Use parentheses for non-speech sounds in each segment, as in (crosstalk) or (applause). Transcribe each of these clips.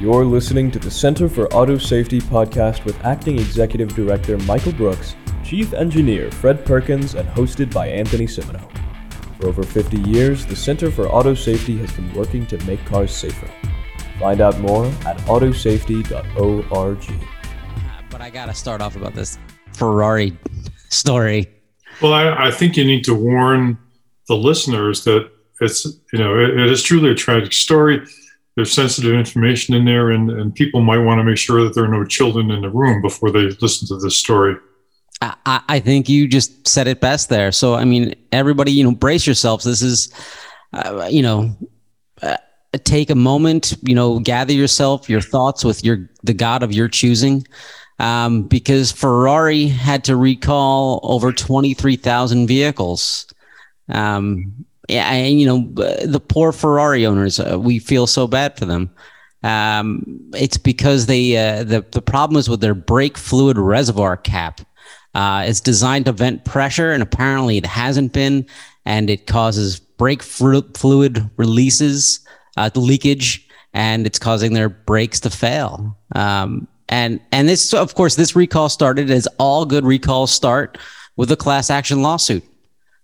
You're listening to the Center for Auto Safety podcast with Acting Executive Director Michael Brooks, Chief Engineer Fred Perkins, and hosted by Anthony Cimino. For over 50 years, the Center for Auto Safety has been working to make cars safer. Find out more at autosafety.org. Ah, but I got to start off about this Ferrari story. Well, I, I, think you need to warn the listeners that it's, you know, it, it is truly a tragic story there's sensitive information in there, and, and people might want to make sure that there are no children in the room before they listen to this story. I, I think you just said it best there. So, I mean, everybody, you know, brace yourselves. This is, uh, you know, uh, take a moment, you know, gather yourself, your thoughts with your the God of your choosing. Um, because Ferrari had to recall over 23,000 vehicles. Um, yeah, and you know the poor Ferrari owners, uh, we feel so bad for them. Um, it's because they uh, the the problem is with their brake fluid reservoir cap. Uh, it's designed to vent pressure, and apparently it hasn't been, and it causes brake fluid releases, uh, leakage, and it's causing their brakes to fail. Um, and and this, of course, this recall started as all good recalls start with a class action lawsuit.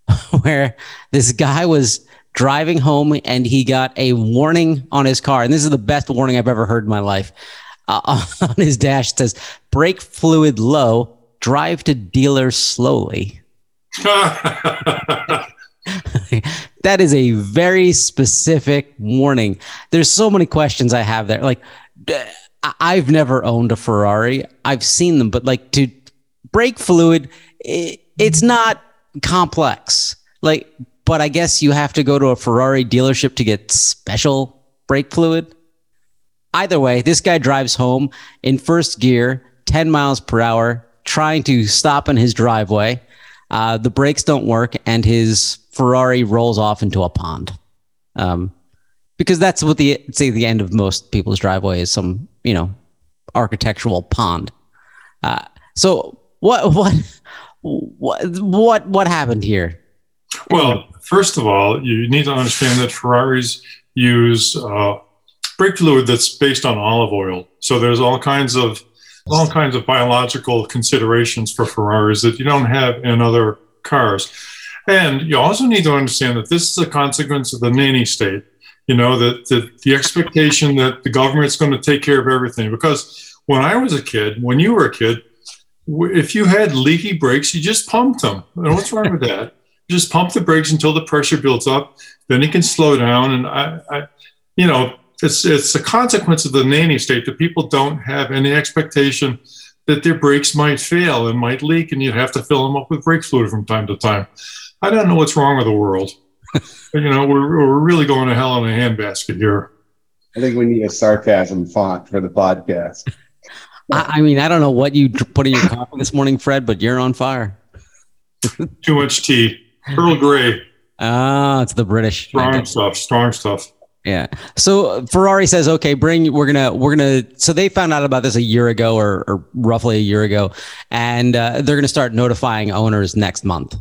(laughs) where this guy was driving home and he got a warning on his car. And this is the best warning I've ever heard in my life. Uh, (laughs) on his dash, it says, brake fluid low, drive to dealer slowly. (laughs) that is a very specific warning. There's so many questions I have there. Like, I've never owned a Ferrari. I've seen them, but like to brake fluid, it, it's not complex. Like, but I guess you have to go to a Ferrari dealership to get special brake fluid. Either way, this guy drives home in first gear, 10 miles per hour, trying to stop in his driveway. Uh, the brakes don't work, and his Ferrari rolls off into a pond. Um, because that's what the say the end of most people's driveway is some you know architectural pond. Uh, so what (laughs) what what what what happened here? Well, first of all, you need to understand that Ferraris use uh, brake fluid that's based on olive oil. So there's all kinds of all kinds of biological considerations for Ferraris that you don't have in other cars. And you also need to understand that this is a consequence of the nanny state. You know that the, the expectation that the government's going to take care of everything. Because when I was a kid, when you were a kid, if you had leaky brakes, you just pumped them. And what's wrong with that? Just pump the brakes until the pressure builds up, then it can slow down. And I, I, you know, it's it's a consequence of the nanny state that people don't have any expectation that their brakes might fail and might leak, and you'd have to fill them up with brake fluid from time to time. I don't know what's wrong with the world. (laughs) you know, we're we're really going to hell in a handbasket here. I think we need a sarcasm font for the podcast. I, I mean, I don't know what you put in your (laughs) coffee this morning, Fred, but you're on fire. (laughs) Too much tea. Earl Grey. Ah, it's the British. Strong stuff. Strong stuff. Yeah. So Ferrari says, okay, bring, we're going to, we're going to, so they found out about this a year ago or, or roughly a year ago, and uh, they're going to start notifying owners next month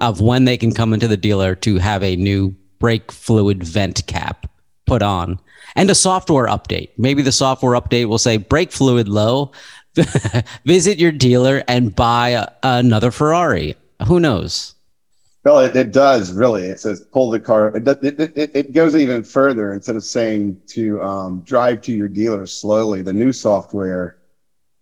of when they can come into the dealer to have a new brake fluid vent cap put on and a software update. Maybe the software update will say brake fluid low. (laughs) Visit your dealer and buy a, another Ferrari. Who knows? Well, it, it, does really. It says pull the car. It, it, it, goes even further. Instead of saying to um, drive to your dealer slowly, the new software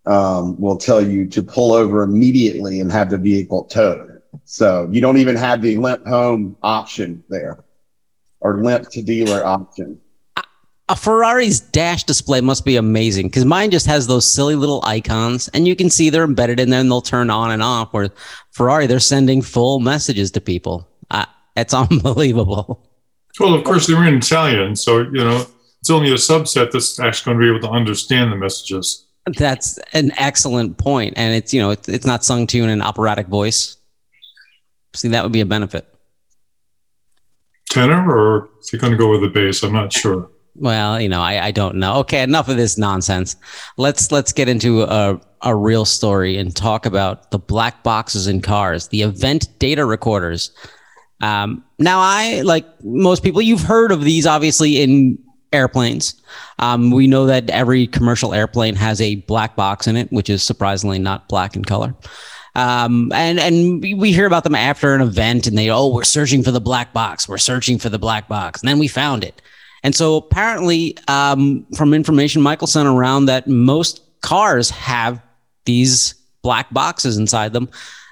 um, will tell you to pull over immediately and have the vehicle towed. So you don't even have the limp home option there or limp to dealer option a Ferrari's dash display must be amazing because mine just has those silly little icons and you can see they're embedded in there and they'll turn on and off. Where Ferrari, they're sending full messages to people. It's (laughs) unbelievable. Well, of course, they're in Italian. So, you know, it's only a subset that's actually going to be able to understand the messages. That's an excellent point. And it's, you know, it's, it's not sung to you in an operatic voice. See, that would be a benefit. Tenor, or is he going to go with the bass? I'm not sure. Well, you know, I, I don't know. Okay, enough of this nonsense. Let's let's get into a, a real story and talk about the black boxes in cars, the event data recorders. Um, now, I like most people, you've heard of these obviously in airplanes. Um, we know that every commercial airplane has a black box in it, which is surprisingly not black in color. Um, and and we hear about them after an event, and they oh we're searching for the black box, we're searching for the black box, and then we found it. And so apparently, um, from information Michael sent around, that most cars have these black boxes inside them.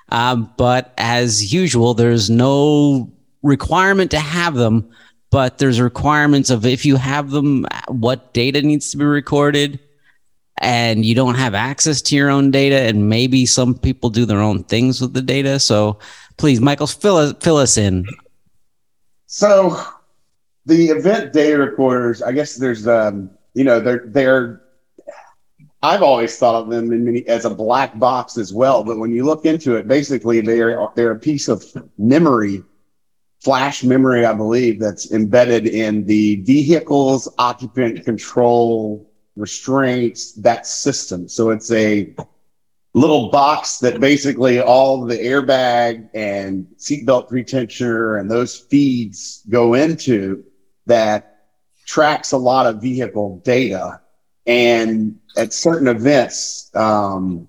Um, but as usual, there's no requirement to have them, but there's requirements of if you have them, what data needs to be recorded, and you don't have access to your own data, and maybe some people do their own things with the data. So please, Michael, fill us, fill us in. So the event data recorders, I guess there's, um, you know, they're they're I've always thought of them many, as a black box as well. But when you look into it, basically they're they're a piece of memory, flash memory, I believe, that's embedded in the vehicle's occupant control restraints, that system. So it's a little box that basically all the airbag and seatbelt pretensioner and those feeds go into that tracks a lot of vehicle data and at certain events, um,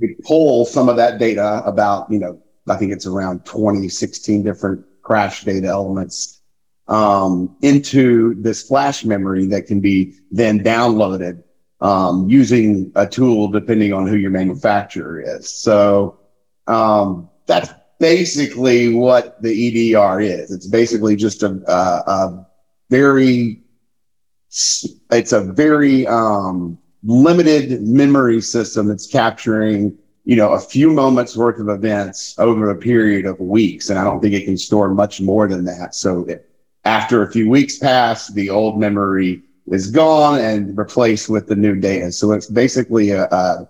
we pull some of that data about, you know, I think it's around 20, 16 different crash data elements um, into this flash memory that can be then downloaded um, using a tool depending on who your manufacturer is. So um, that's basically what the EDR is. It's basically just a, a, a very it's a very um, limited memory system that's capturing you know a few moments worth of events over a period of weeks. And i don't think it can store much more than that. So after a few weeks pass the old memory is gone and replaced with the new data. So it's basically a, a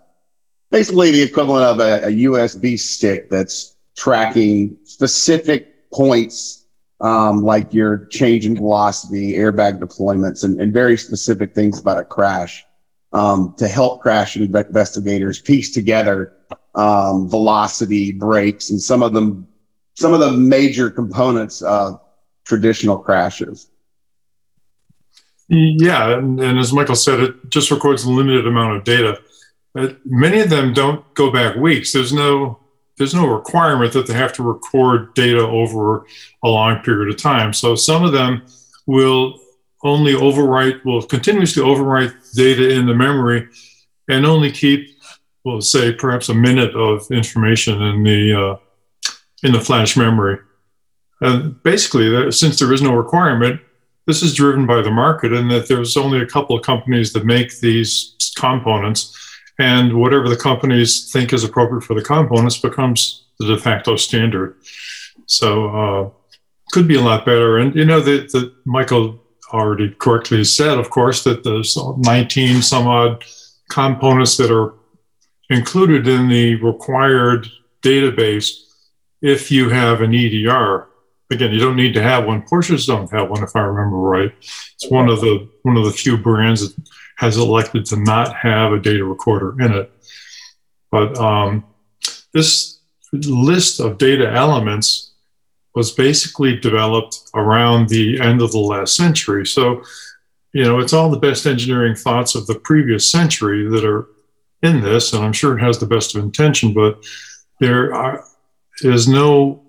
basically the equivalent of a, a usb stick that's tracking specific points um, like your change in velocity, airbag deployments, and, and very specific things about a crash um, to help crash investigators piece together um, velocity, brakes, and some of them, some of the major components of traditional crashes. Yeah, and, and as Michael said, it just records a limited amount of data. Many of them don't go back weeks. There's no there's no requirement that they have to record data over a long period of time. So some of them will only overwrite, will continuously overwrite data in the memory and only keep, will say perhaps a minute of information in the uh, in the flash memory. And basically, since there is no requirement, this is driven by the market, and that there's only a couple of companies that make these components and whatever the companies think is appropriate for the components becomes the de facto standard. So uh, could be a lot better. And you know that Michael already correctly said, of course, that there's 19 some odd components that are included in the required database if you have an EDR. Again, you don't need to have one. Porsches don't have one, if I remember right. It's one of the one of the few brands that has elected to not have a data recorder in it. But um, this list of data elements was basically developed around the end of the last century. So, you know, it's all the best engineering thoughts of the previous century that are in this, and I'm sure it has the best of intention, but there are, is no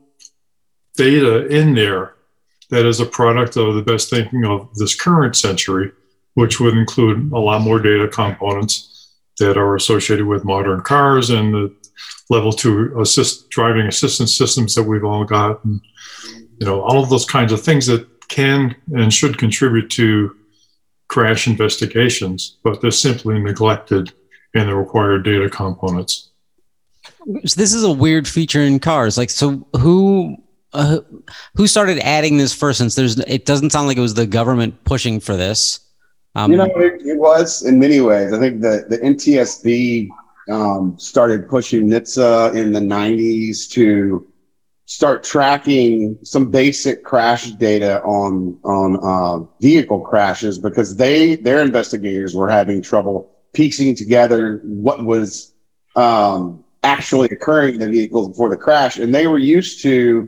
data in there that is a product of the best thinking of this current century which would include a lot more data components that are associated with modern cars and the level two assist driving assistance systems that we've all got and you know all of those kinds of things that can and should contribute to crash investigations but they're simply neglected in the required data components. So this is a weird feature in cars. Like so who uh, who started adding this first since there's it doesn't sound like it was the government pushing for this um, you know, it, it, was in many ways. I think the, the NTSB um, started pushing NHTSA in the 90s to start tracking some basic crash data on on uh, vehicle crashes because they their investigators were having trouble piecing together what was um, actually occurring in the vehicles before the crash, and they were used to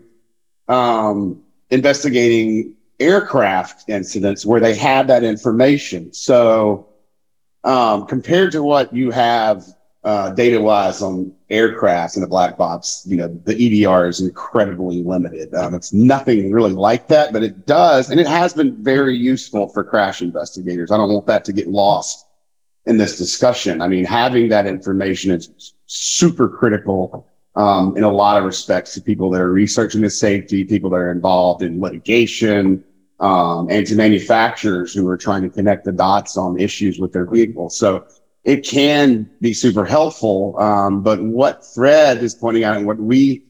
um, investigating aircraft incidents where they had that information. So um, compared to what you have uh, data wise on aircraft in the black box, you know, the EDR is incredibly limited. Um, it's nothing really like that, but it does, and it has been very useful for crash investigators. I don't want that to get lost in this discussion. I mean, having that information is super critical um, in a lot of respects to people that are researching the safety, people that are involved in litigation, um, and to manufacturers who are trying to connect the dots on issues with their vehicles. So it can be super helpful. Um, but what Fred is pointing out and what we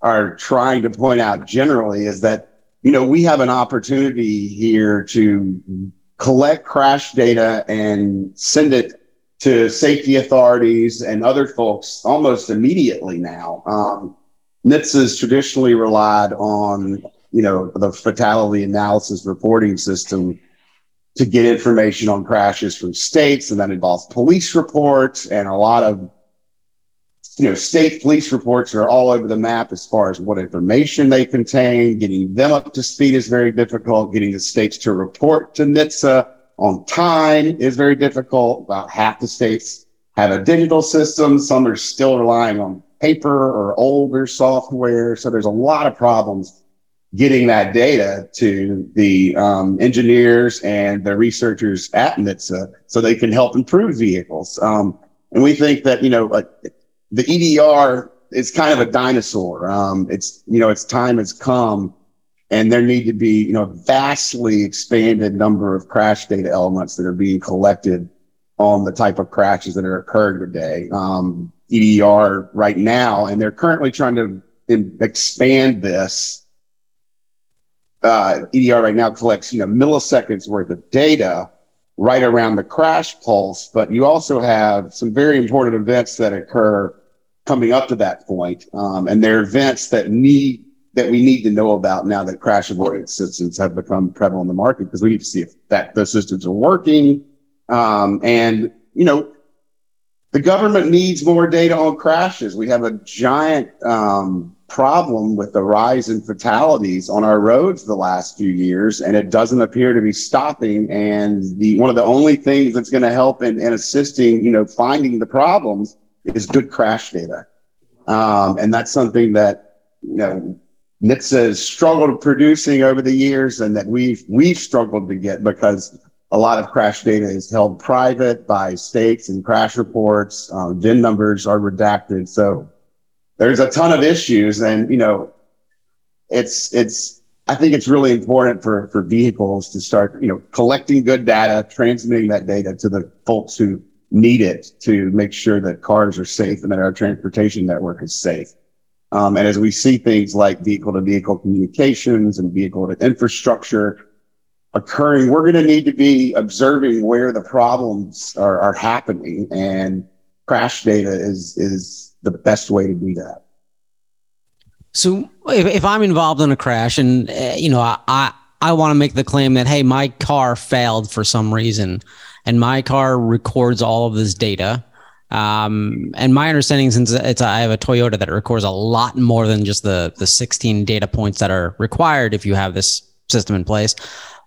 are trying to point out generally is that, you know, we have an opportunity here to collect crash data and send it to safety authorities and other folks almost immediately now. Um, has traditionally relied on, you know, the fatality analysis reporting system to get information on crashes from states, and that involves police reports and a lot of you know, state police reports are all over the map as far as what information they contain. Getting them up to speed is very difficult. Getting the states to report to NHTSA on time is very difficult. About half the states have a digital system. Some are still relying on paper or older software. So there's a lot of problems getting that data to the um, engineers and the researchers at NHTSA so they can help improve vehicles. Um, and we think that, you know, uh, the EDR is kind of a dinosaur. Um, it's, you know, its time has come and there need to be, you know, vastly expanded number of crash data elements that are being collected on the type of crashes that are occurring today. Um, EDR right now, and they're currently trying to expand this uh, EDR right now collects, you know, milliseconds worth of data right around the crash pulse, but you also have some very important events that occur coming up to that point. Um, and they're events that need, that we need to know about now that crash avoidance systems have become prevalent in the market because we need to see if that those systems are working. Um, and, you know, the government needs more data on crashes. We have a giant, um, problem with the rise in fatalities on our roads the last few years, and it doesn't appear to be stopping. And the one of the only things that's going to help in, in assisting, you know, finding the problems is good crash data. Um, and that's something that you know NHTSA has struggled producing over the years, and that we've we've struggled to get because a lot of crash data is held private by states and crash reports. Um, VIN numbers are redacted, so there's a ton of issues and you know it's it's i think it's really important for for vehicles to start you know collecting good data transmitting that data to the folks who need it to make sure that cars are safe and that our transportation network is safe. Um, and as we see things like vehicle to vehicle communications and vehicle to infrastructure occurring we're going to need to be observing where the problems are, are happening. And crash data is is the best way to do that. So if, if I'm involved in a crash and, uh, you know, I, I, I want to make the claim that, hey, my car failed for some reason and my car records all of this data. Um, and my understanding, since it's I have a Toyota that records a lot more than just the the 16 data points that are required if you have this system in place.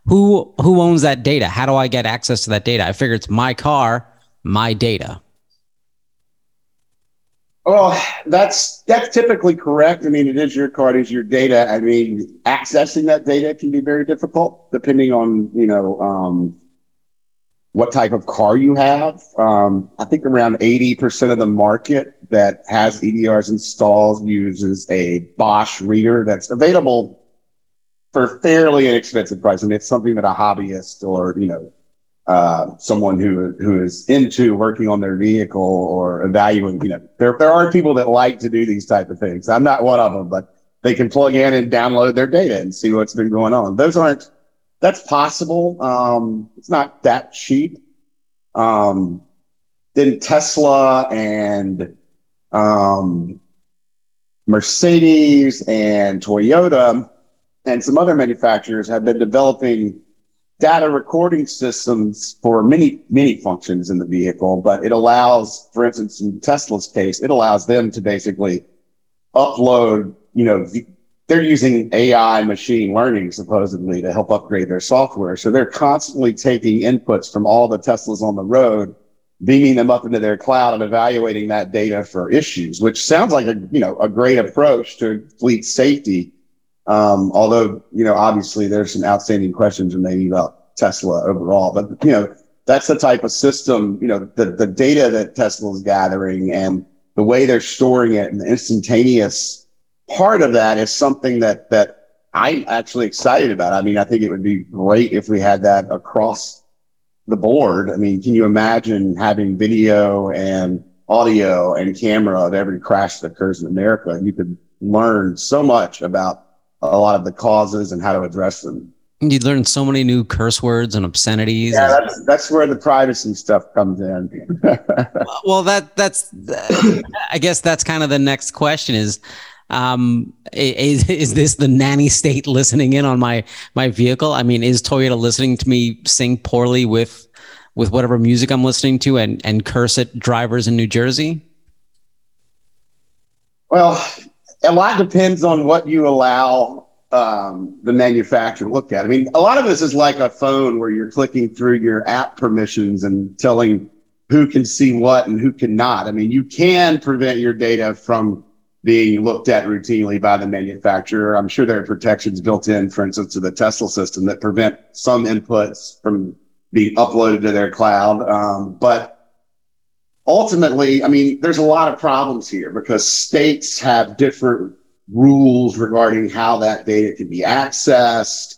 Who who owns that data? How do I get access to that data? I figure it's my car, my data. Well, that's that's typically correct. I mean, it is your card, is your data. I mean, accessing that data can be very difficult depending on you know um, what type of car you have. Um, I think around eighty percent of the market that has EDRs installed uses a Bosch reader that's available for fairly inexpensive price, and it's something that a hobbyist or you know uh, someone who who is into working on their vehicle or evaluating. You know, there there are people that like to do these type of things. I'm not one of them, but they can plug in and download their data and see what's been going on. Those aren't. That's possible. Um, it's not that cheap. Um, then Tesla and um, Mercedes and Toyota and some other manufacturers have been developing data recording systems for many, many functions in the vehicle, but it allows, for instance, in Tesla's case, it allows them to basically upload, you know, they're using AI machine learning supposedly to help upgrade their software. So they're constantly taking inputs from all the Teslas on the road, beaming them up into their cloud and evaluating that data for issues, which sounds like a, you know, a great approach to fleet safety. Um, although, you know, obviously there's some outstanding questions maybe about Tesla overall, but you know, that's the type of system, you know, the, the data that Tesla is gathering and the way they're storing it and the instantaneous part of that is something that, that I'm actually excited about. I mean, I think it would be great if we had that across the board. I mean, can you imagine having video and audio and camera of every crash that occurs in America? You could learn so much about a lot of the causes and how to address them. You learn so many new curse words and obscenities. Yeah, that's, that's where the privacy stuff comes in. (laughs) well, that that's I guess that's kind of the next question is um is is this the nanny state listening in on my my vehicle? I mean, is Toyota listening to me sing poorly with with whatever music I'm listening to and and curse at drivers in New Jersey? Well, a lot depends on what you allow um, the manufacturer look at. I mean, a lot of this is like a phone where you're clicking through your app permissions and telling who can see what and who cannot. I mean, you can prevent your data from being looked at routinely by the manufacturer. I'm sure there are protections built in, for instance, to the Tesla system that prevent some inputs from being uploaded to their cloud. Um, but ultimately, I mean, there's a lot of problems here because states have different rules regarding how that data can be accessed.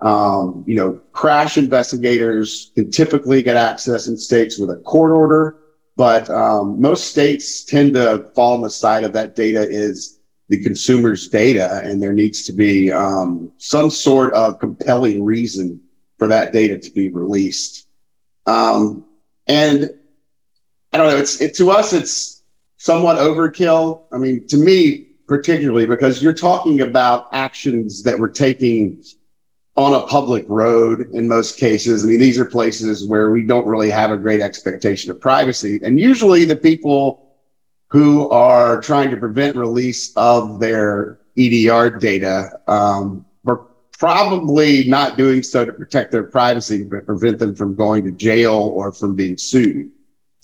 Um, you know, crash investigators can typically get access in states with a court order, but um, most states tend to fall on the side of that data is the consumer's data, and there needs to be um, some sort of compelling reason for that data to be released. Um, and I don't know. It's it, to us, it's somewhat overkill. I mean, to me, particularly because you're talking about actions that we're taking on a public road in most cases. I mean, these are places where we don't really have a great expectation of privacy. And usually the people who are trying to prevent release of their EDR data um, are probably not doing so to protect their privacy, but prevent them from going to jail or from being sued.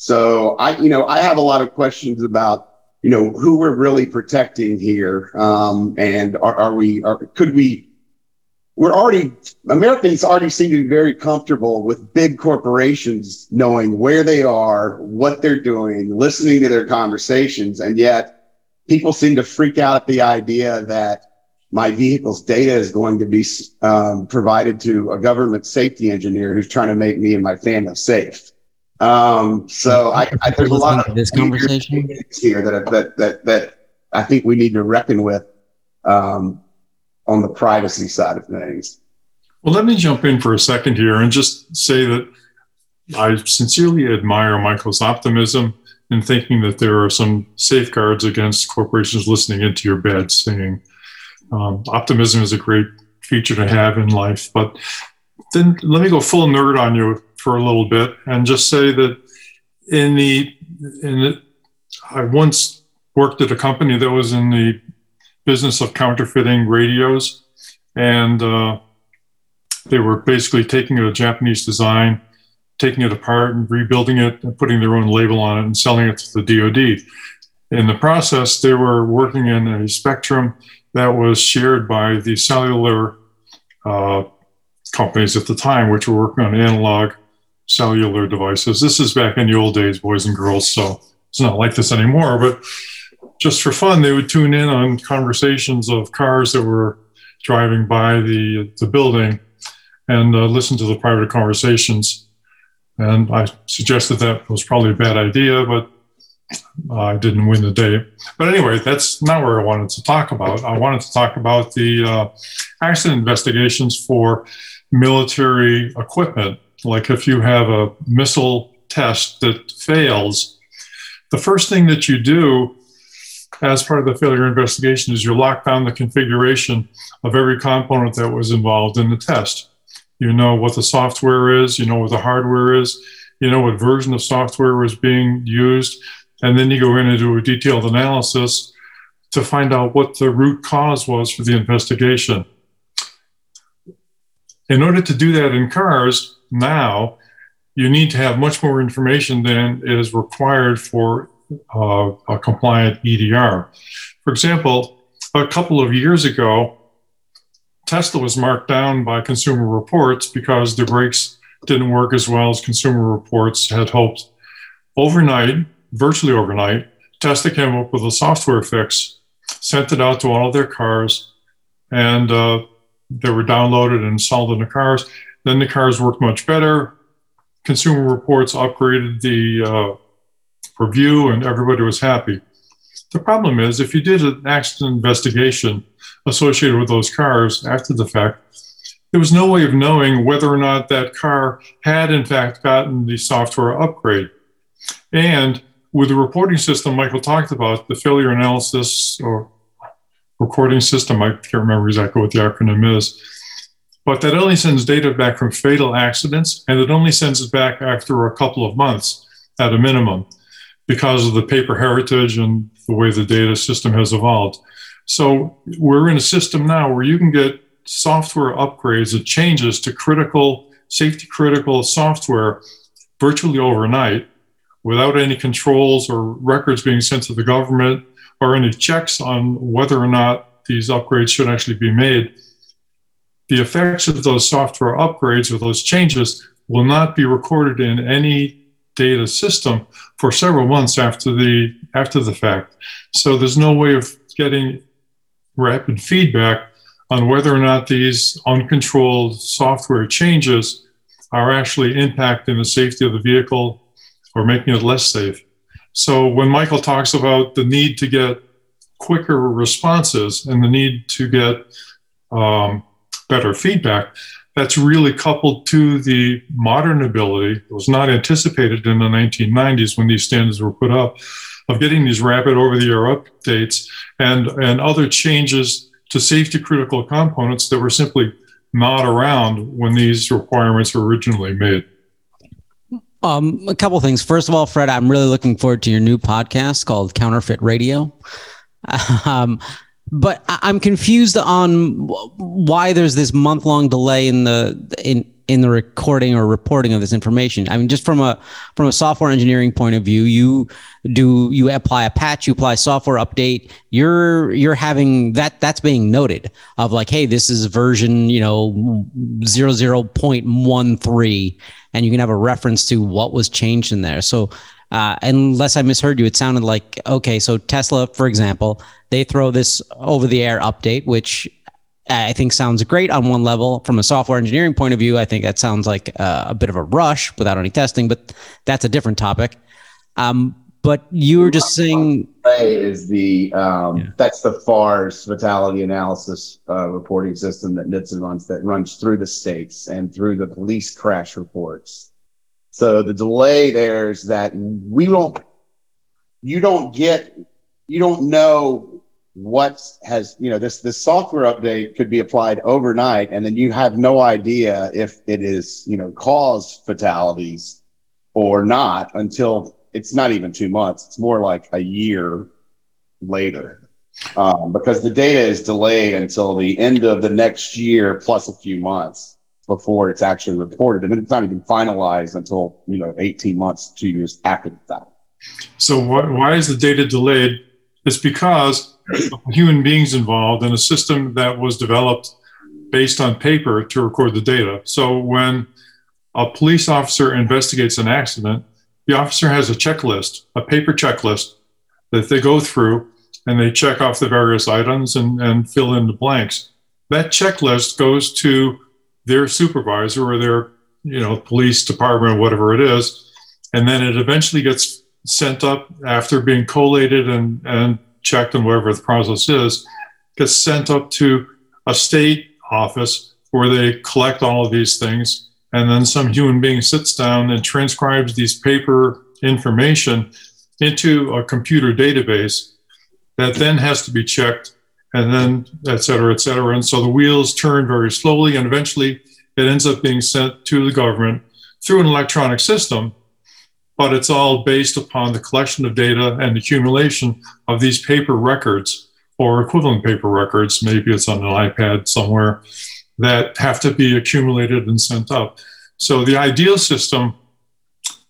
So I, you know, I have a lot of questions about you know, who we're really protecting here. Um, and are, are we, are, could we, we're already, Americans already seem to be very comfortable with big corporations knowing where they are, what they're doing, listening to their conversations. And yet people seem to freak out at the idea that my vehicle's data is going to be um, provided to a government safety engineer who's trying to make me and my family safe. Um, so I, I there's a lot of this conversation here that, that, that, that I think we need to reckon with, um, on the privacy side of things. Well, let me jump in for a second here and just say that I sincerely admire Michael's optimism in thinking that there are some safeguards against corporations listening into your bad singing. Um, optimism is a great feature to have in life, but then let me go full nerd on you for a little bit and just say that in the in the, I once worked at a company that was in the business of counterfeiting radios, and uh, they were basically taking a Japanese design, taking it apart and rebuilding it and putting their own label on it and selling it to the DoD. In the process, they were working in a spectrum that was shared by the cellular uh, companies at the time, which were working on analog cellular devices. This is back in the old days, boys and girls, so it's not like this anymore. But just for fun, they would tune in on conversations of cars that were driving by the the building and uh, listen to the private conversations. And I suggested that was probably a bad idea, but I didn't win the day. But anyway, that's not where I wanted to talk about. I wanted to talk about the uh, accident investigations for military equipment like if you have a missile test that fails, the first thing that you do as part of the failure investigation is you lock down the configuration of every component that was involved in the test. You know what the software is, you know what the hardware is, you know what version of software was being used, and then you go in and do a detailed analysis to find out what the root cause was for the investigation. In order to do that in cars now, you need to have much more information than is required for uh, a compliant EDR. For example, a couple of years ago, Tesla was marked down by Consumer Reports because the brakes didn't work as well as Consumer Reports had hoped. Overnight, virtually overnight, Tesla came up with a software fix, sent it out to all of their cars, and uh, they were downloaded and installed in the cars. Then the cars worked much better. Consumer Reports upgraded the uh, review, and everybody was happy. The problem is, if you did an accident investigation associated with those cars after the fact, there was no way of knowing whether or not that car had, in fact, gotten the software upgrade. And with the reporting system Michael talked about, the failure analysis or recording system, I can't remember exactly what the acronym is, but that only sends data back from fatal accidents, and it only sends it back after a couple of months at a minimum because of the paper heritage and the way the data system has evolved. So we're in a system now where you can get software upgrades that changes to critical, safety critical software virtually overnight without any controls or records being sent to the government or any checks on whether or not these upgrades should actually be made. The effects of those software upgrades or those changes will not be recorded in any data system for several months after the after the fact. So there's no way of getting rapid feedback on whether or not these uncontrolled software changes are actually impacting the safety of the vehicle or making it less safe. So when Michael talks about the need to get quicker responses and the need to get um, better feedback, that's really coupled to the modern ability that was not anticipated in the 1990s when these standards were put up of getting these rapid over the air updates and, and other changes to safety critical components that were simply not around when these requirements were originally made. Um, a couple things. First of all, Fred, I'm really looking forward to your new podcast called Counterfeit Radio. (laughs) Um, but I'm confused on why there's this month long delay in the in in the recording or reporting of this information. I mean, just from a from a software engineering point of view, you do you apply a patch, you apply software update, you're you're having that that's being noted of like, hey, this is version you know zero zero point one three, and you can have a reference to what was changed in there. So. Uh, unless I misheard you, it sounded like okay. So Tesla, for example, they throw this over the air update, which I think sounds great on one level. From a software engineering point of view, I think that sounds like a, a bit of a rush without any testing, but that's a different topic. Um, but you were just saying is the um, yeah. that's the FARS fatality analysis uh, reporting system that NHTSA runs that runs through the states and through the police crash reports. So the delay there is that we don't you don't get you don't know what has you know this this software update could be applied overnight and then you have no idea if it is you know cause fatalities or not until it's not even two months. It's more like a year later. Um, because the data is delayed until the end of the next year plus a few months before it's actually reported and then it's not even finalized until you know 18 months two years after that so why is the data delayed? It's because human beings involved in a system that was developed based on paper to record the data. So when a police officer investigates an accident, the officer has a checklist, a paper checklist that they go through and they check off the various items and, and fill in the blanks. That checklist goes to their supervisor or their you know police department, whatever it is, and then it eventually gets sent up after being collated and, and checked and whatever the process is, gets sent up to a state office where they collect all of these things. And then some human being sits down and transcribes these paper information into a computer database that then has to be checked and then et cetera, et cetera. And so the wheels turn very slowly and eventually it ends up being sent to the government through an electronic system but it's all based upon the collection of data and accumulation of these paper records or equivalent paper records. Maybe it's on an iPad somewhere that have to be accumulated and sent up. So the ideal system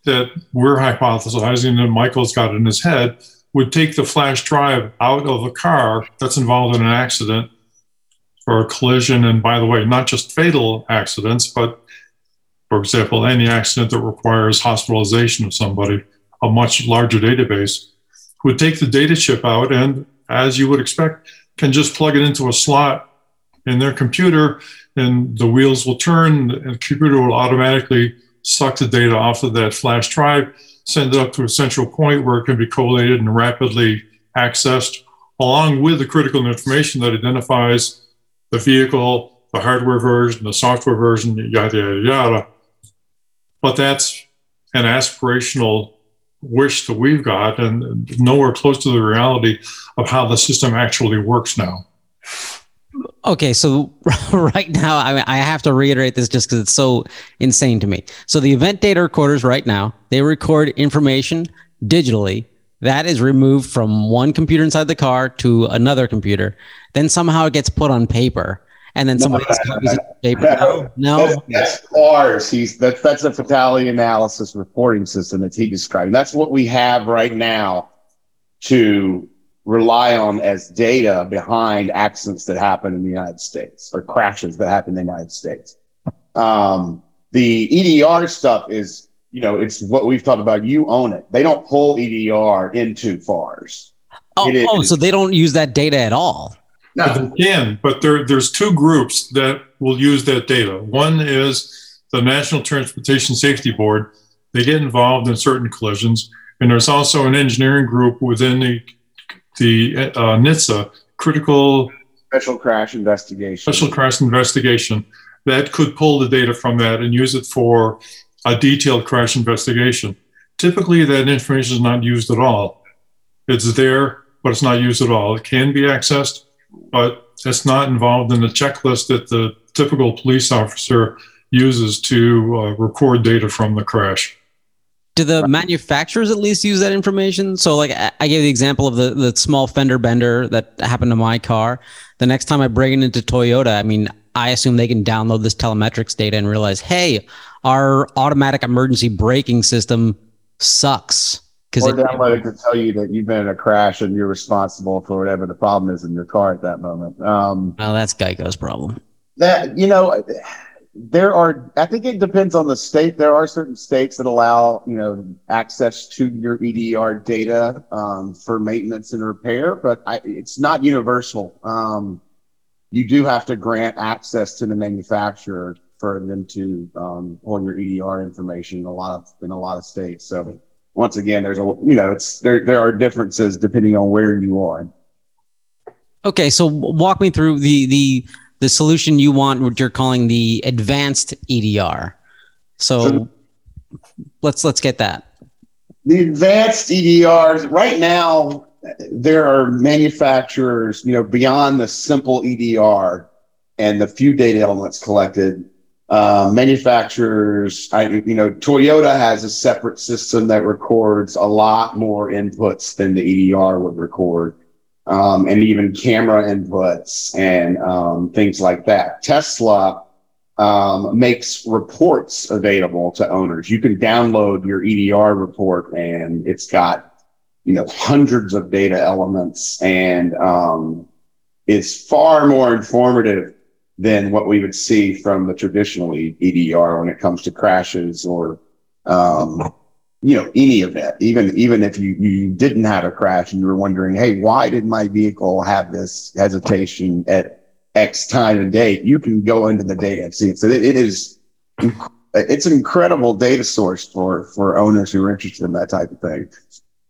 that we're hypothesizing and Michael's got in his head would take the flash drive out of a car that's involved in an accident or a collision. And by the way, not just fatal accidents, but for example, any accident that requires hospitalization of somebody, a much larger database, would take the data chip out and, as you would expect, can just plug it into a slot in their computer and the wheels will turn and the computer will automatically suck the data off of that flash drive, send it up to a central point where it can be collated and rapidly accessed, along with the critical information that identifies the vehicle, the hardware version, the software version, yada, yada, yada. But that's an aspirational wish that we've got and nowhere close to the reality of how the system actually works now. Okay, so (laughs) right now I, I have to reiterate this just because it's so insane to me. So the event data recorders right now they record information digitally that is removed from one computer inside the car to another computer. Then somehow it gets put on paper, and then somebody else copies it paper. No, no, That's, that's FARS. He's that's that's a fatality analysis reporting system that he described. That's what we have right now to rely on as data behind accidents that happen in the United States or crashes that happen in the United States. Um, the EDR stuff is, you know, it's what we've talked about. You own it. They don't pull EDR into FARS. Oh, oh, so they don't use that data at all. But No, they can, but there, there's two groups that will use that data. One is the National Transportation Safety Board. They get involved in certain collisions, and there's also an engineering group within the the uh, NHTSA, Critical special crash investigation. Special Crash Investigation, that could pull the data from that and use it for a detailed crash investigation. Typically, that information is not used at all. It's there, but it's not used at all. It can be accessed, but it's not involved in the checklist that the typical police officer uses to uh, record data from the crash. Do the manufacturers at least use that information? So, like, I gave the example of the, the small fender bender that happened to my car. The next time I bring it into Toyota, I mean, I assume they can download this telemetrics data and realize, hey, our automatic emergency braking system sucks. Because Or download it to tell you that you've been in a crash and you're responsible for whatever the problem is in your car at that moment. Um, well, that's Geico's problem. that you know there are i think it depends on the state there are certain states that allow you know access to your edr data um, for maintenance and repair but I, it's not universal um, you do have to grant access to the manufacturer for them to um, pull your edr information in a lot of in a lot of states so once again there's a you know it's there there are differences depending on where you are Okay, so walk me through the the the solution you want, what you're calling the advanced EDR. So So- let's let's get that. the advanced EDRs right now there are manufacturers you know beyond the simple EDR and the few data elements collected uh, manufacturers I you know Toyota has a separate system that records a lot more inputs than the EDR would record um, and even camera inputs and um, things like that Tesla um, makes reports available to owners. You can download your EDR report and it's got, you know, hundreds of data elements and um, it's far more informative than what we would see from the traditional EDR when it comes to crashes or, um, you know, any event. Even even if you, you didn't have a crash and you were wondering, hey, why did my vehicle have this hesitation at X time and date, you can go into the data and see it. So it, it is, it's an incredible data source for, for owners who are interested in that type of thing.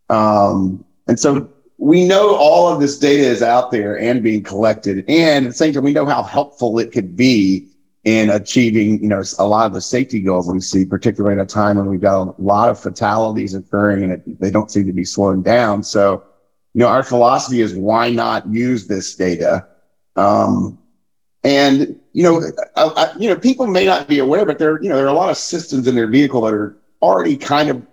Um, and so we know all of this data is out there and being collected. And at the same time, we know how helpful it could be in achieving, you know, a lot of the safety goals we see, particularly at a time when we've got a lot of fatalities occurring and they don't seem to be slowing down. So, you know, our philosophy is why not use this data? Um, and you know, I, I, you know, people may not be aware, but there, you know, there are a lot of systems in their vehicle that are already kind of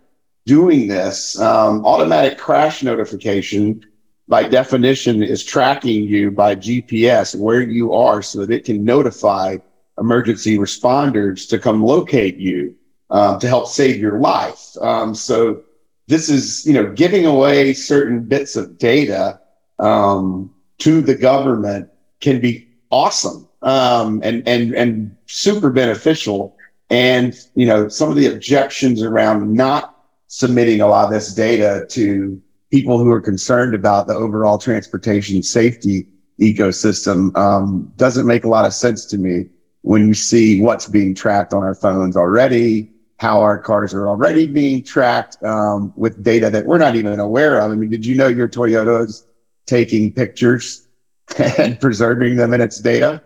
doing this. Um, automatic crash notification by definition is tracking you by GPS where you are so that it can notify emergency responders to come locate you uh, to help save your life. Um, so this is, you know, giving away certain bits of data um, to the government can be awesome um, and and and super beneficial. And you know, some of the objections around not submitting a lot of this data to people who are concerned about the overall transportation safety ecosystem um, doesn't make a lot of sense to me when you see what's being tracked on our phones already, how our cars are already being tracked um, with data that we're not even aware of. I mean, did you know your Toyota is taking pictures and (laughs) preserving them in its data?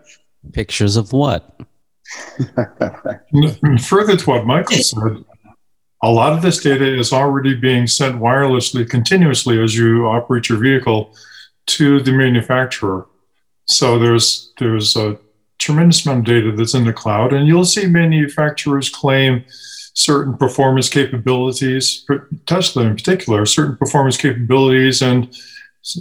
Pictures of what? (laughs) further to what Michael said, a lot of this data is already being sent wirelessly continuously as you operate your vehicle to the manufacturer. So there's there's a tremendous amount of data that's in the cloud, and you'll see manufacturers claim certain performance capabilities, Tesla in particular, certain performance capabilities and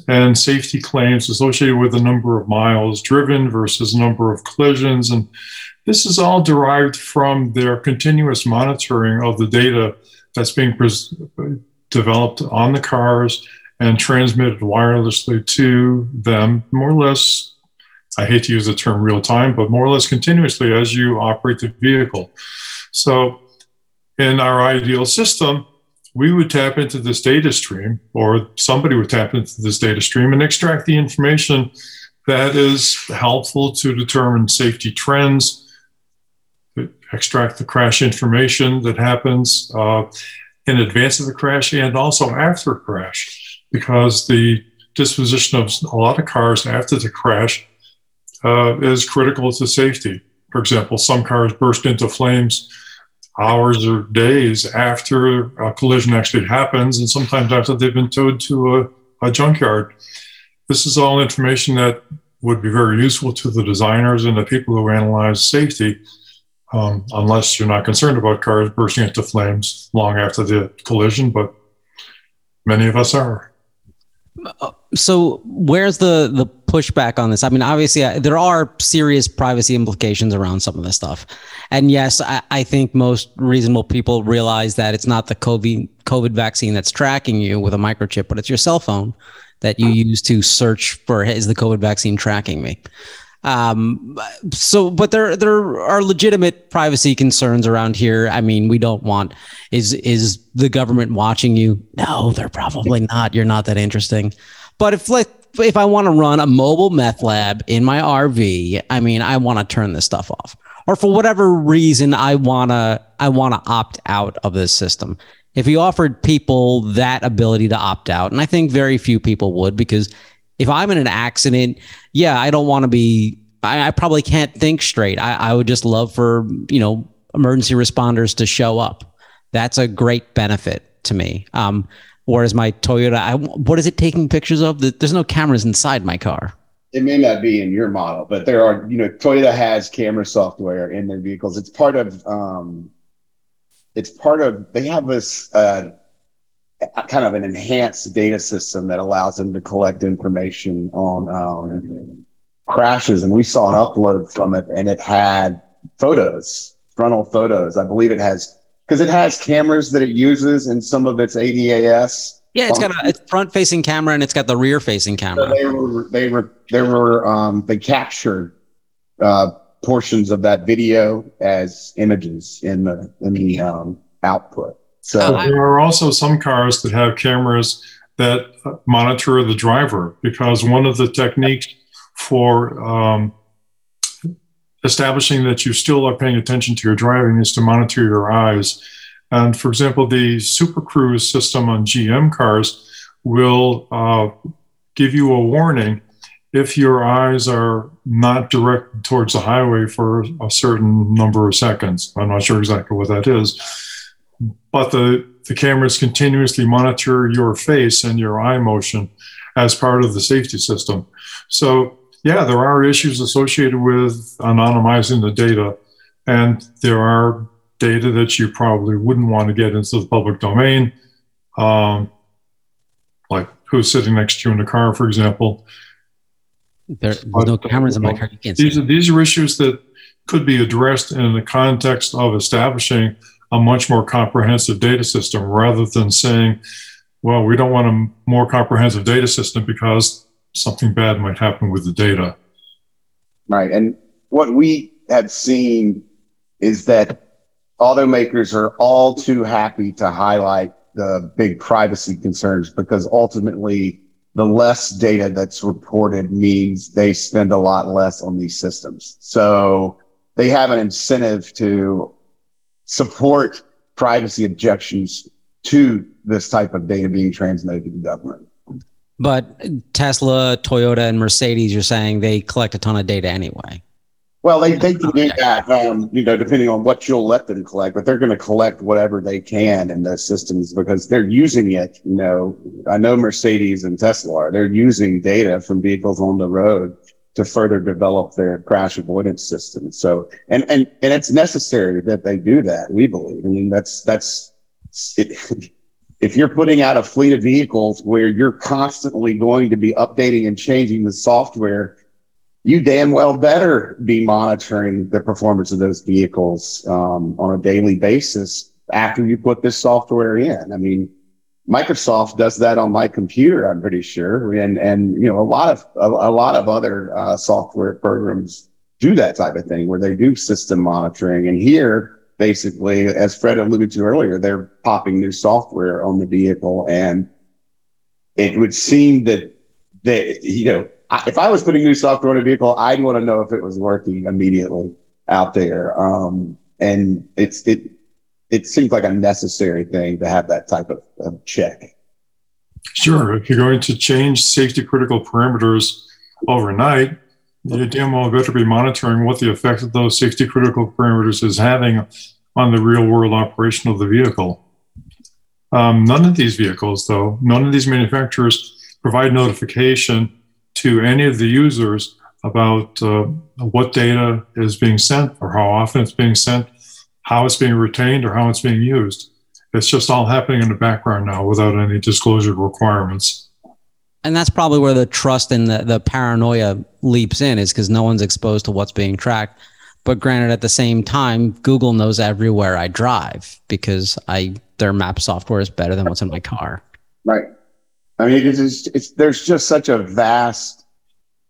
and safety claims associated with the number of miles driven versus number of collisions. And this is all derived from their continuous monitoring of the data that's being pres- developed on the cars and transmitted wirelessly to them, more or less. I hate to use the term real time, but more or less continuously as you operate the vehicle. So, in our ideal system, we would tap into this data stream, or somebody would tap into this data stream and extract the information that is helpful to determine safety trends, extract the crash information that happens uh, in advance of the crash and also after a crash, because the disposition of a lot of cars after the crash uh, is critical to safety. For example, some cars burst into flames hours or days after a collision actually happens, and sometimes after they've been towed to a, a junkyard. This is all information that would be very useful to the designers and the people who analyze safety, um, unless you're not concerned about cars bursting into flames long after the collision, but many of us are. So, where's the the pushback on this? I mean, obviously, uh, there are serious privacy implications around some of this stuff. And yes, I, I, think most reasonable people realize that it's not the COVID, COVID vaccine that's tracking you with a microchip, but it's your cell phone that you use to search for is the COVID vaccine tracking me? Um, so, but there there are legitimate privacy concerns around here. I mean, we don't want is is the government watching you? No, they're probably not. You're not that interesting. But if like if I want to run a mobile meth lab in my RV, I mean, I want to turn this stuff off. Or for whatever reason, I wanna I wanna opt out of this system. If you offered people that ability to opt out, and I think very few people would, because if I'm in an accident, yeah, I don't want to be. I, I, probably can't think straight. I, I would just love for you know emergency responders to show up. That's a great benefit to me. Um, Whereas my Toyota, I, what is it taking pictures of? There's no cameras inside my car. It may not be in your model, but there are, you know, Toyota has camera software in their vehicles. It's part of, um, it's part of, they have this uh, kind of an enhanced data system that allows them to collect information on um, crashes. And we saw an upload from it and it had photos, frontal photos. I believe it has because it has cameras that it uses in some of its ADAS. Yeah, it's got a front facing camera and it's got the rear facing camera. So they were they were they were um, they captured uh, portions of that video as images in the in the um, output. So uh, there are also some cars that have cameras that monitor the driver because one of the techniques for um, establishing that you still are paying attention to your driving is to monitor your eyes. And for example, the Super Cruise system on GM cars will uh, give you a warning if your eyes are not directed towards the highway for a certain number of seconds. I'm not sure exactly what that is, but the, the cameras continuously monitor your face and your eye motion as part of the safety system. So yeah, there are issues associated with anonymizing the data, and there are data that you probably wouldn't want to get into the public domain, um, like who's sitting next to you in the car, for example. No cameras in my car. You can't see. These are, these are issues that could be addressed in the context of establishing a much more comprehensive data system rather than saying, well, we don't want a more comprehensive data system because something bad might happen with the data. Right. And what we have seen is that automakers are all too happy to highlight the big privacy concerns because ultimately the less data that's reported means they spend a lot less on these systems. So they have an incentive to support privacy objections to this type of data being transmitted to the government. But Tesla, Toyota, and Mercedes, you're saying they collect a ton of data anyway. Well, they, they can do that, um, you know, depending on what you'll let them collect, but they're going to collect whatever they can in those systems because they're using it. You know, I know Mercedes and Tesla are, they're using data from vehicles on the road to further develop their crash avoidance system. So, and, and, and it's necessary that they do that. We believe. I mean, that's, that's, it, (laughs) if you're putting out a fleet of vehicles where you're constantly going to be updating and changing the software, you damn well better be monitoring the performance of those vehicles um, on a daily basis after you put this software in. I mean, Microsoft does that on my computer, I'm pretty sure, and and you know a lot of a, a lot of other uh, software programs do that type of thing where they do system monitoring. And here, basically, as Fred alluded to earlier, they're popping new software on the vehicle, and it would seem that that you know if I was putting new software on a vehicle, I'd want to know if it was working immediately out there. Um, and it's it it seems like a necessary thing to have that type of, of check. Sure. If you're going to change safety critical parameters overnight, you damn well better be monitoring what the effect of those safety critical parameters is having on the real world operation of the vehicle. Um, none of these vehicles, though, none of these manufacturers provide notification to any of the users about uh, what data is being sent or how often it's being sent how it's being retained or how it's being used. It's just all happening in the background now without any disclosure requirements. And that's probably where the trust and the, the paranoia leaps in, is because no one's exposed to what's being tracked. But granted, at the same time, Google knows everywhere I drive because I their map software is better than what's in my car. Right. I mean, it's, it's, it's there's just such a vast,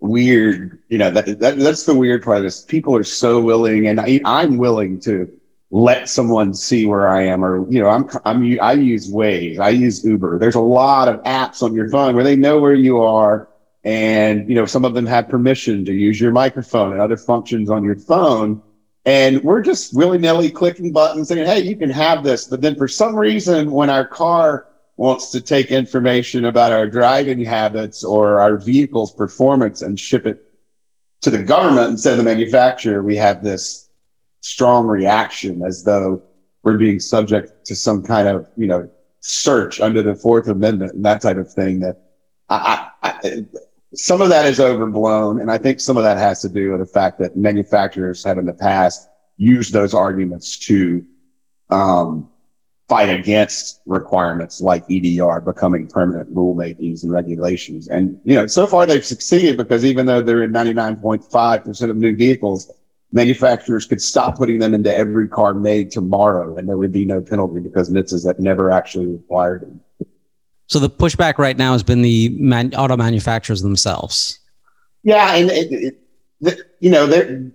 weird, you know, that, that that's the weird part of this. People are so willing, and I, I'm willing to let someone see where I am, or you know, I'm I'm I use Waze, I use Uber. There's a lot of apps on your phone where they know where you are, and you know, some of them have permission to use your microphone and other functions on your phone. And we're just willy nilly clicking buttons saying, "Hey, you can have this." But then, for some reason, when our car wants to take information about our driving habits or our vehicle's performance and ship it to the government instead of the manufacturer, we have this strong reaction as though we're being subject to some kind of, you know, search under the Fourth Amendment and that type of thing that I, I, some of that is overblown. And I think some of that has to do with the fact that manufacturers have in the past used those arguments to, um, fight against requirements like EDR becoming permanent rulemakings and regulations. And, you know, so far they've succeeded because even though they're in 99.5% of new vehicles, manufacturers could stop putting them into every car made tomorrow and there would be no penalty because NHTSA that never actually required it. So the pushback right now has been the man, auto manufacturers themselves. Yeah, and it, it, you know they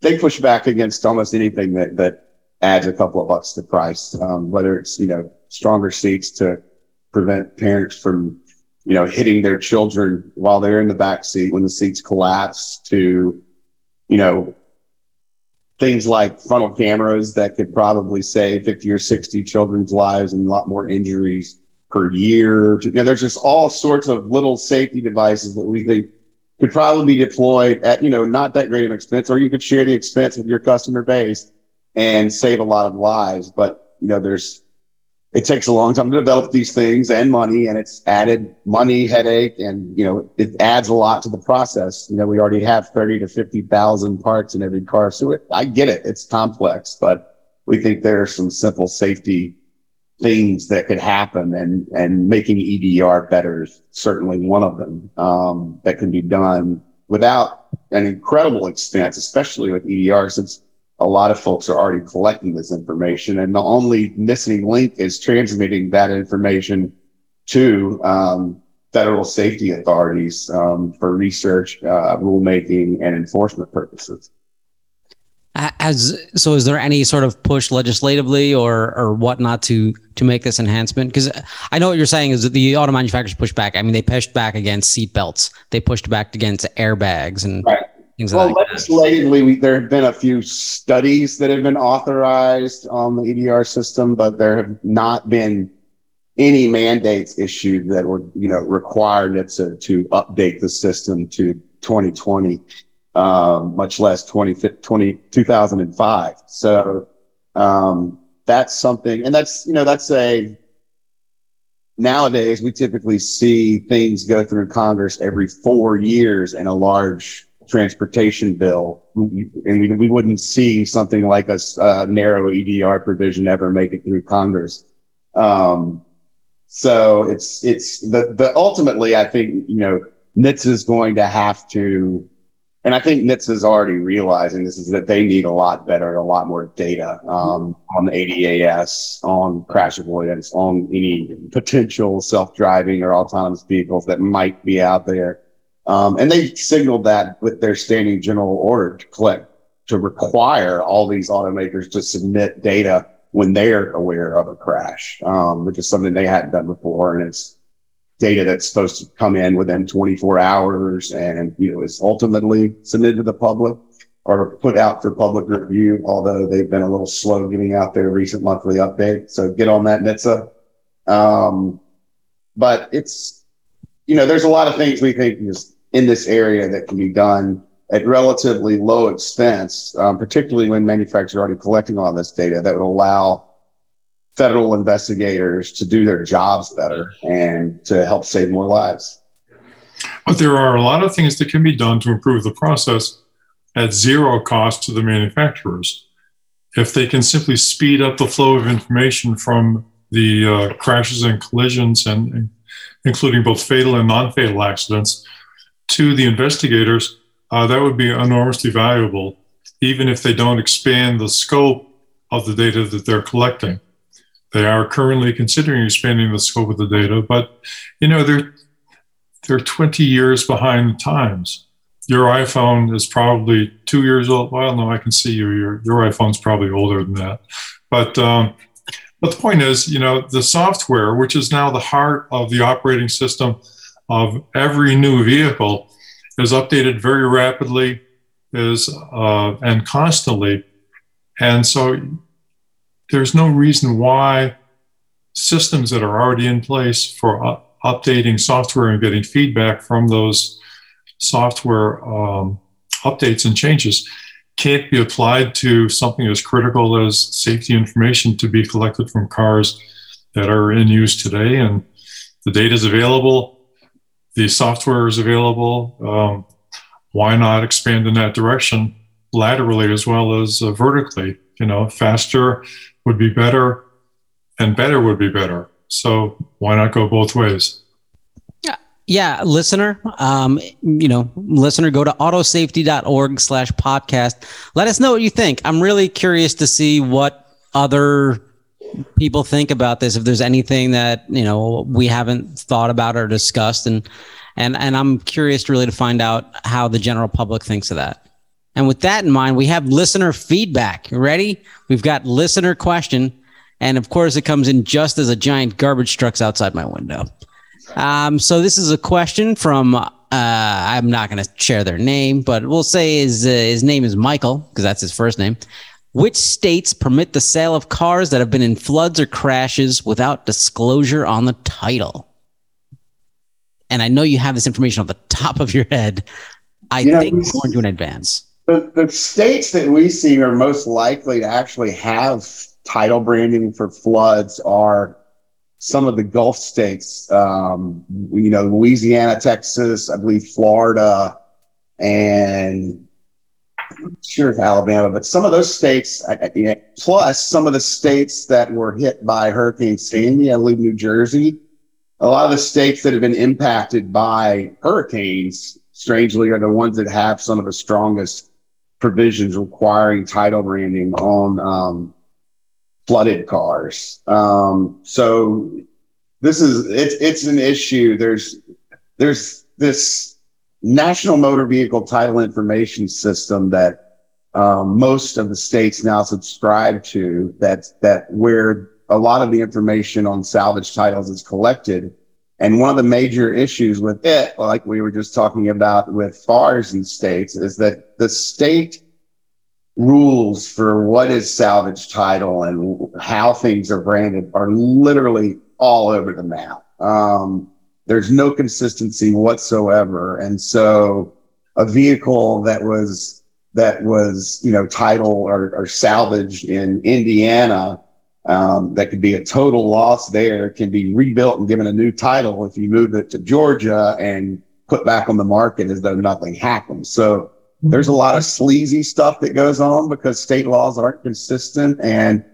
they push back against almost anything that that adds a couple of bucks to price, um, whether it's you know stronger seats to prevent parents from you know hitting their children while they're in the back seat when the seats collapse to you know things like frontal cameras that could probably save 50 or 60 children's lives and a lot more injuries per year. You know, there's just all sorts of little safety devices that we think could probably be deployed at, you know, not that great an expense, or you could share the expense with your customer base and save a lot of lives. But, you know, there's it takes a long time to develop these things and money and it's added money headache and you know it adds a lot to the process. You know we already have 30 to 50,000 parts in every car so it, i get it. It's complex but we think there are some simple safety things that could happen and, and making EDR better is certainly one of them, um, that can be done without an incredible expense, especially with EDR, since a lot of folks are already collecting this information. And the only missing link is transmitting that information to, um, federal safety authorities, um, for research, uh, rulemaking and enforcement purposes. As so, is there any sort of push legislatively or or whatnot to to make this enhancement? Because I know what you're saying is that the auto manufacturers pushed back. I mean, they pushed back against seatbelts. They pushed back against airbags and right. Things well, like legislatively, we, there have been a few studies that have been authorized on the EDR system, but there have not been any mandates issued that would you know require NHTSA to update the system to 2020 um, much less 20, 20, 2005. So, um, that's something, and that's, you know, that's a, nowadays we typically see things go through Congress every four years in a large transportation bill. And we, wouldn't see something like a, a narrow EDR provision ever make it through Congress. Um, so it's, it's the, the ultimately, I think, you know, NHTSA is going to have to and I think NHTSA is already realizing this is that they need a lot better, a lot more data um, on the ADAS, on crash avoidance, on any potential self-driving or autonomous vehicles that might be out there. Um, and they signaled that with their standing general order to collect, to require all these automakers to submit data when they're aware of a crash, um, which is something they hadn't done before. And it's data that's supposed to come in within 24 hours and, you know, is ultimately submitted to the public or put out for public review, although they've been a little slow getting out their recent monthly update. So get on that NHTSA. Um, but it's, you know, there's a lot of things we think is in this area that can be done at relatively low expense, um, particularly when manufacturers are already collecting all this data that would allow federal investigators to do their jobs better and to help save more lives. But there are a lot of things that can be done to improve the process at zero cost to the manufacturers. If they can simply speed up the flow of information from the uh, crashes and collisions, and, and including both fatal and non fatal accidents, to the investigators, uh, that would be enormously valuable, even if they don't expand the scope of the data that they're collecting. They are currently considering expanding the scope of the data, but you know they're they're 20 years behind the times. Your iPhone is probably two years old. Well, no, I can see you. Your your iPhone's probably older than that. But um, but the point is, you know, the software, which is now the heart of the operating system of every new vehicle, is updated very rapidly, is uh, and constantly, and so there's no reason why systems that are already in place for updating software and getting feedback from those software um, updates and changes can't be applied to something as critical as safety information to be collected from cars that are in use today. And the data is available, the software is available. Um, why not expand in that direction laterally as well as uh, vertically? You know, faster would be better and better would be better. So why not go both ways? Yeah, yeah listener, um, you know, listener, go to autosafety.org slash podcast. Let us know what you think. I'm really curious to see what other people think about this. If there's anything that, you know, we haven't thought about or discussed and, and, and I'm curious really to find out how the general public thinks of that. And with that in mind, we have listener feedback. Ready? We've got listener question. And of course, it comes in just as a giant garbage truck's outside my window. Um, so this is a question from, uh, I'm not going to share their name, but we'll say his, uh, his name is Michael because that's his first name. Which states permit the sale of cars that have been in floods or crashes without disclosure on the title? And I know you have this information off the top of your head. I you think know, going to an advance the, the states that we see are most likely to actually have title branding for floods are some of the Gulf states, um, you know, Louisiana, Texas, I believe Florida, and sure if Alabama, but some of those states, plus some of the states that were hit by Hurricane Sandy, I believe New Jersey, a lot of the states that have been impacted by hurricanes, strangely, are the ones that have some of the strongest provisions requiring title branding on um, flooded cars. Um, so this is it's it's an issue. There's there's this national motor vehicle title information system that um, most of the states now subscribe to. That that where a lot of the information on salvage titles is collected. And one of the major issues with it, like we were just talking about with FARS in states, is that the state rules for what is salvage title and how things are branded are literally all over the map. Um, there's no consistency whatsoever. And so a vehicle that was, that was, you know, title or, or salvaged in Indiana, um, that could be a total loss there can be rebuilt and given a new title if you move it to Georgia and put back on the market as though nothing happened. So there's a lot of sleazy stuff that goes on because state laws aren't consistent. And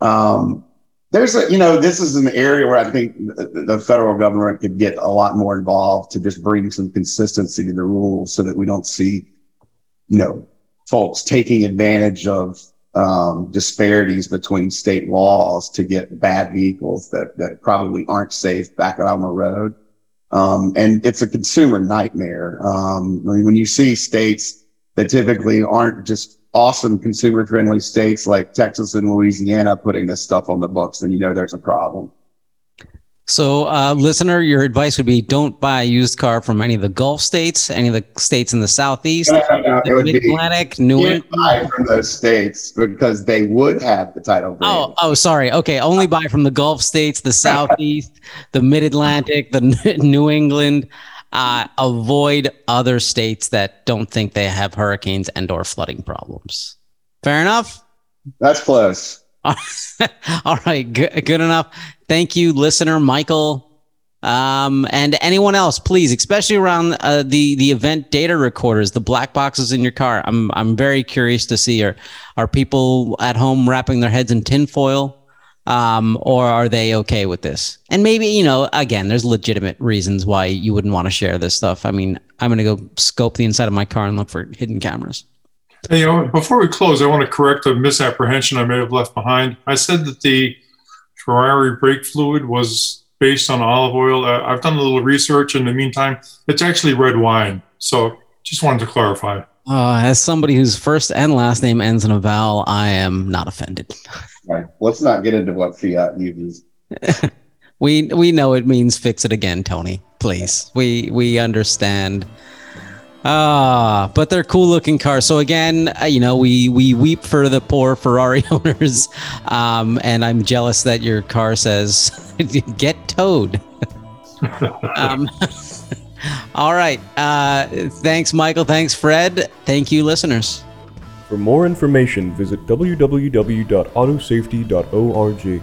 um, there's a, you know, this is an area where I think the, federal government could get a lot more involved to just bring some consistency to the rules so that we don't see, you know, folks taking advantage of um, disparities between state laws to get bad vehicles that, that probably aren't safe back out on the road. Um, and it's a consumer nightmare. Um, I mean, when you see states that typically aren't just awesome consumer friendly states like Texas and Louisiana putting this stuff on the books, then you know there's a problem. So, uh, listener, your advice would be don't buy a used car from any of the Gulf states, any of the states in the Southeast, no, no, no, the Mid-Atlantic, New England. buy from those states because they would have the title. Brand. Oh, oh, sorry. Okay, only buy from the Gulf states, the (laughs) Southeast, the Mid-Atlantic, the (laughs) New England uh, avoid other states that don't think they have hurricanes and or flooding problems. Fair enough. That's close. (laughs) All right, good, good enough. Thank you, listener Michael, um, and anyone else, please, especially around uh, the the event data recorders, the black boxes in your car. I'm I'm very curious to see are are people at home wrapping their heads in tinfoil um, or are they okay with this? And maybe you know, again, there's legitimate reasons why you wouldn't want to share this stuff. I mean, I'm to go scope the inside of my car and look for hidden cameras. You know, before we close, I want to correct a misapprehension I may have left behind. I said that the Ferrari brake fluid was based on olive oil. Uh, I've done a little research in the meantime. It's actually red wine. So just wanted to clarify. Uh, as somebody whose first and last name ends in a vowel, I am not offended. Right. Let's not get into what fiat uses. (laughs) we we know it means fix it again, Tony. Please. We we understand. Ah, but they're cool looking cars. So again, uh, you know, we we weep for the poor Ferrari (laughs) owners, um, and I'm jealous that your car says (laughs) get towed. um, all right. Uh, thanks, Michael. Thanks, Fred. Thank you, listeners. For more information, visit www.autosafety.org.